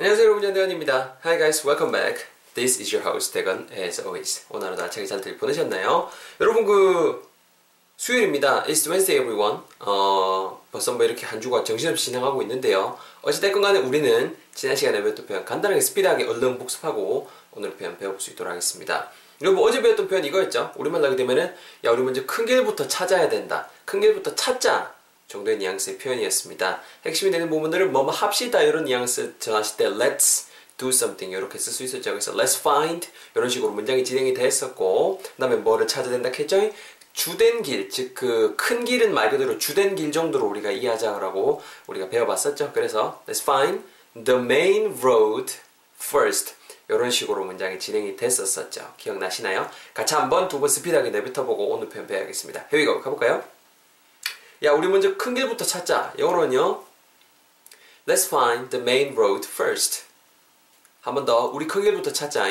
안녕하세요 여러분 전대건입니다. Hi guys, welcome back. This is your host 대건 as always. 오늘 하루도 알차게 잘들 보내셨나요? 여러분 그 수요일입니다. It's Wednesday everyone. 어, 벌써 뭐 이렇게 한 주가 정신없이 진행하고 있는데요. 어찌됐건 간에 우리는 지난 시간에 배웠던 표현 간단하게 스피드하게 얼른 복습하고 오늘 표현 배워볼 수 있도록 하겠습니다. 여러분 어제 배웠던 표현 이거였죠? 우리말 나게 되면은 야 우리 먼저 큰 길부터 찾아야 된다. 큰 길부터 찾자. 정도의 뉘앙스의 표현이었습니다. 핵심이 되는 부분들을 뭐뭐 합시다 이런 뉘앙스 전하실 때 let's do something 이렇게 쓸 수 있었죠. 그래서 let's find 이런 식으로 문장이 진행이 됐었고 그 다음에 뭐를 찾아야 된다 했죠. 주된 길, 즉 그 큰 길은 말 그대로 주된 길 정도로 우리가 이해하자라고 우리가 배워봤었죠. 그래서 let's find the main road first 이런 식으로 문장이 진행이 됐었었죠. 기억나시나요? 같이 한번 두 번 스피드하게 내뱉어보고 오늘 표현 배워야겠습니다. We go. 가볼까요? 야, 우리 먼저 큰 길부터 찾자. 영어로는요. Let's find the main road first. 한 번 더. 우리 큰 길부터 찾자.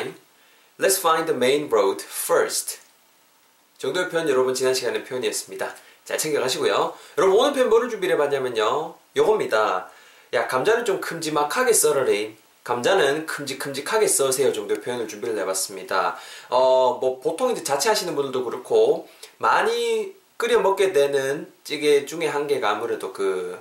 Let's find the main road first. 정도의 표현 여러분 지난 시간에 표현이었습니다. 잘 챙겨가시고요. 여러분 오늘 표현 뭐를 준비를 해봤냐면요. 요겁니다. 야, 감자는 좀 큼지막하게 썰어래. 감자는 큼직큼직하게 써세요 정도의 표현을 준비를 해봤습니다. 어, 뭐 보통 이제 자취하시는 분들도 그렇고 많이 끓여 먹게 되는 찌개 중에 한 개가 아무래도 그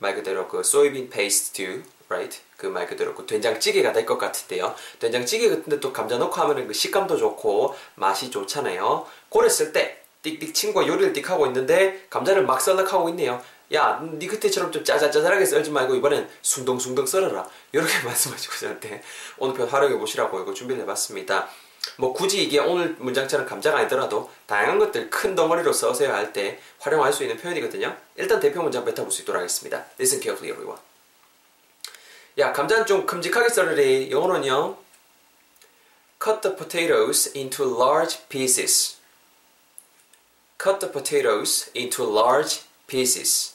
말 그대로 그 soybean paste right? 그 말 그대로 그 된장찌개가 될 것 같은데요. 된장찌개 같은데 또 감자 넣고 하면 그 식감도 좋고 맛이 좋잖아요. 고랬을 때 띡띡 친구가 요리를 띡 하고 있는데 감자를 막 썰락하고 있네요. 야, 네 그때처럼 좀 짜잘짜잘하게 썰지 말고 이번엔 숭덩숭덩 썰어라. 이렇게 말씀하시고 저한테 오늘 편 활용해 보시라고 이거 준비를 해봤습니다. 뭐 굳이 이게 오늘 문장처럼 감자가 아니더라도 다양한 것들 큰 덩어리로 써서야 할 때 활용할 수 있는 표현이거든요. 일단 대표 문장 뱉어볼 수 있도록 하겠습니다. Listen carefully everyone. 야, 감자는 좀 큼직하게 썰으래. 영어로는요. Cut the potatoes into large pieces. Cut the potatoes into large pieces.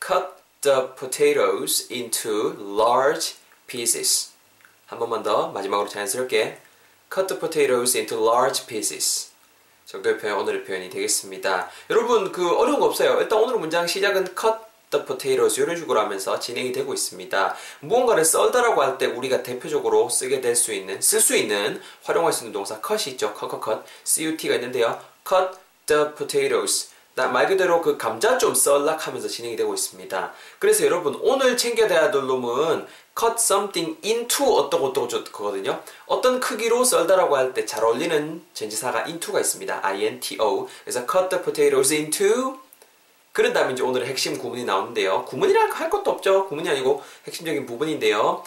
Cut the potatoes into large pieces. 한 번만 더 마지막으로 자연스럽게 cut the potatoes into large pieces. 정도의 표현 오늘의 표현이 되겠습니다. 여러분 그 어려운 거 없어요. 일단 오늘 문장 시작은 cut the potatoes 이런 식으로 하면서 진행이 되고 있습니다. 무언가를 썰다라고 할 때 우리가 대표적으로 쓰게 될 수 있는 쓸 수 있는 활용할 수 있는 동사 cut이 있죠. cut cut cut cut가 있는데요. cut the potatoes 말 그대로 그 감자 좀 썰락하면서 진행이 되고 있습니다. 그래서 여러분 오늘 챙겨야 될 놈은 cut something into 어떠고 어떠고 저거든요. 어떤 크기로 썰다라고 할 때 잘 어울리는 전치사가 into가 있습니다. into. 그래서 cut the potatoes into 그런 다음에 이제 오늘의 핵심 구문이 나오는데요. 구문이라 할 것도 없죠. 구문이 아니고 핵심적인 부분인데요.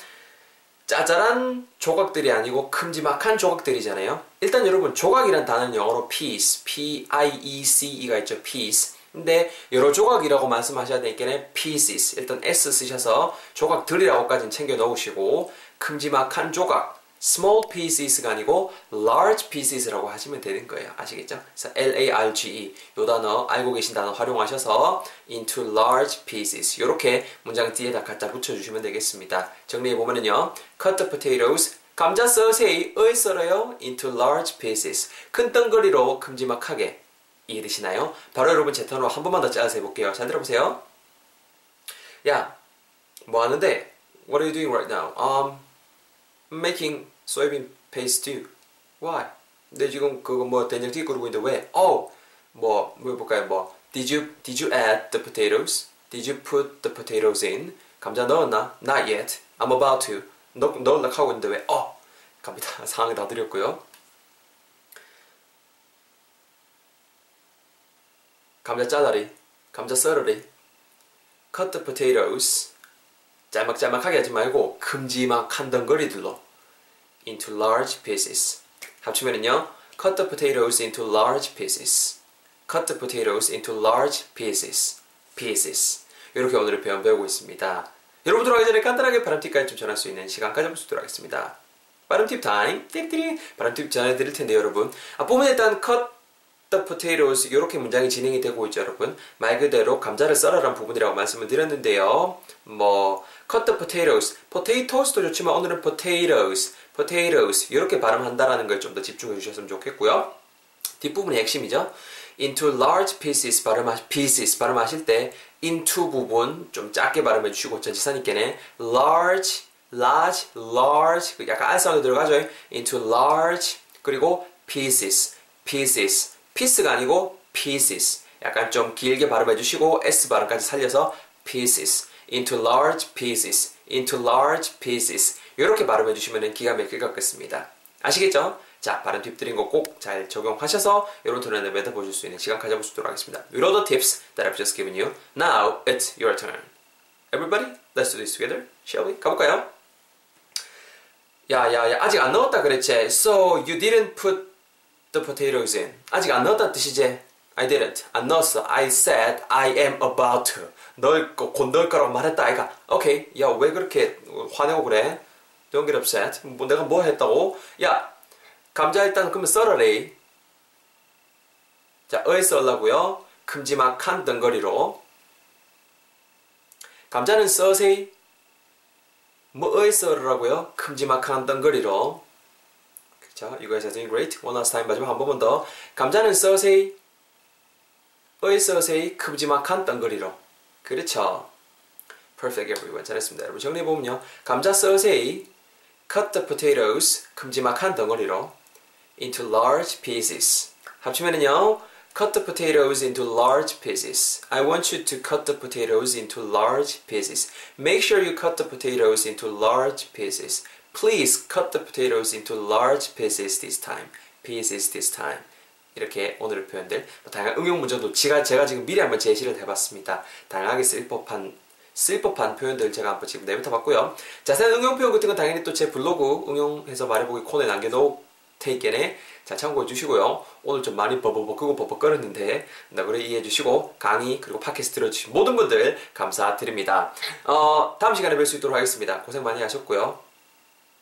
짜잘한 조각들이 아니고 큼지막한 조각들이잖아요. 일단 여러분 조각이란 단어는 영어로 piece, p-i-e-c-e가 있죠. piece. 근데 여러 조각이라고 말씀하셔야 되니까 pieces 일단 s 쓰셔서 조각들이라고까지는 챙겨 넣으시고 큼지막한 조각 small pieces가 아니고 large pieces라고 하시면 되는 거예요. 아시겠죠? 그래서 L-A-R-G-E 요 단어 알고 계신 단어 활용하셔서 into large pieces 이렇게 문장 뒤에다 갖다 붙여주시면 되겠습니다. 정리해 보면은요. cut the potatoes 감자 썰세이 을 썰어요 into large pieces 큰 덩거리로 큼지막하게 이해되시나요? 바로 여러분 제 턴으로 한 번만 더 짜서 해볼게요. 잘 들어보세요. 야, 뭐 하는데? What are you doing right now? Um, making paste stew. Why? 내 지금 그거 뭐 된장찌개 끓이고 있는데 왜? Oh, 뭐, 뭐 해볼까요? 뭐, did you, did you add the potatoes? Did you put the potatoes in? 감자 넣었나? Not yet. I'm about to. 넣, 넣으려고 하고 있는데 왜? 어! 갑니다. 상황을 다 드렸고요. 감자 짜다리, 감자 썰으리. Cut the potatoes. 짤막짤막하게 하지 말고 큼지막한 덩거리들로 into large pieces. 합치면은요. Cut the potatoes into large pieces. Cut the potatoes into large pieces. pieces. 이렇게 오늘의 표현 배우고 있습니다. 여러분 들어가기 전에 간단하게 바람팁까지 좀 전할 수 있는 시간까지 한번 쓰도록 하겠습니다. 바람팁 타임. 띠띠리. 바람팁 전해드릴 텐데 여러분. 아, 보면 일단 cut the potatoes 이렇게 문장이 진행이 되고 있죠 여러분. 말 그대로 감자를 썰어란 부분이라고 말씀을 드렸는데요. 뭐 cut the potatoes. potatoes도 좋지만 오늘은 potatoes potatoes. 이렇게 발음한다라는 걸 좀 더 집중해 주셨으면 좋겠고요. 뒷부분이 핵심이죠. into large pieces 발음하 pieces 발음하실 때 into 부분 좀 작게 발음해 주시고 전치사니께는 large large, large, 그 약간 R 사운드 들어가죠. into large, 그리고 pieces, pieces. Piece가 아니고 pieces. 약간 좀 길게 발음해 주시고 S 발음까지 살려서 pieces, into large pieces, into large pieces. 이렇게 발음해 주시면 기가 막힐 것 같습니다. 아시겠죠? 자, 발음 팁 드린 거 꼭 잘 적용하셔서 이런 톤을 맺어 보실 수 있는 시간 가져보시도록 하겠습니다. With all the tips that I've just given you, now it's your turn. Everybody, let's do this together. Shall we? 가볼까요? 야, 야, 야, 아직 안 넣었다 그랬지? So, you didn't put the potatoes in. 아직 안 넣었다는 뜻이지? I didn't. 안 넣었어. I said I am about to. 넣을 거, 곧 넣을 거라고 말했다, 아이가. 오케이. 야, 왜 그렇게 화내고 그래? Don't get upset. 뭐, 내가 뭐 했다고? 야, 감자 일단 그러면 썰어래. 자, 어에 썰라고요. 큼지막한 덩거리로. 감자는 써세이. 뭐 어에 썰으라고요. 큼지막한 덩거리로. 자, you guys doing great. One last time 마지막 한 번만 더. 감자는 써세이. 어에 써세이. 큼지막한 덩거리로. 그렇죠. Perfect everyone. 잘했습니다. 여러분 정리해보면요. 감자 써세이. Cut the potatoes. 큼지막한 덩어리로. into large pieces. 합치면은요. Cut the potatoes into large pieces. I want you to cut the potatoes into large pieces. Make sure you cut the potatoes into large pieces. Please cut the potatoes into large pieces this time. Pieces this time. 이렇게 오늘의 표현들 다양한 응용 문장도 제가, 제가 지금 미리 한번 제시를 해봤습니다. 다양하게 쓸 법한 쓸 법한 표현들 제가 한번 지금 내뱉어 봤고요. 자세한 응용 표현 같은 건 당연히 또 제 블로그 응용해서 말해보기 코너에 남겨놓 테이켄에 자 참고해 주시고요. 오늘 좀 많이 버벅버벅 버벅거렸는데 너그래 이해해 주시고 강의 그리고 팟캐스트 들어주신 모든 분들 감사드립니다. 어, 다음 시간에 뵐 수 있도록 하겠습니다. 고생 많이 하셨고요.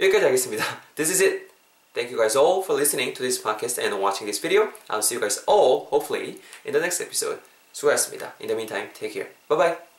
여기까지 하겠습니다. This is it. Thank you guys all for listening to this podcast and watching this video. I'll see you guys all hopefully in the next episode. 수고하셨습니다. In the meantime, take care. Bye bye.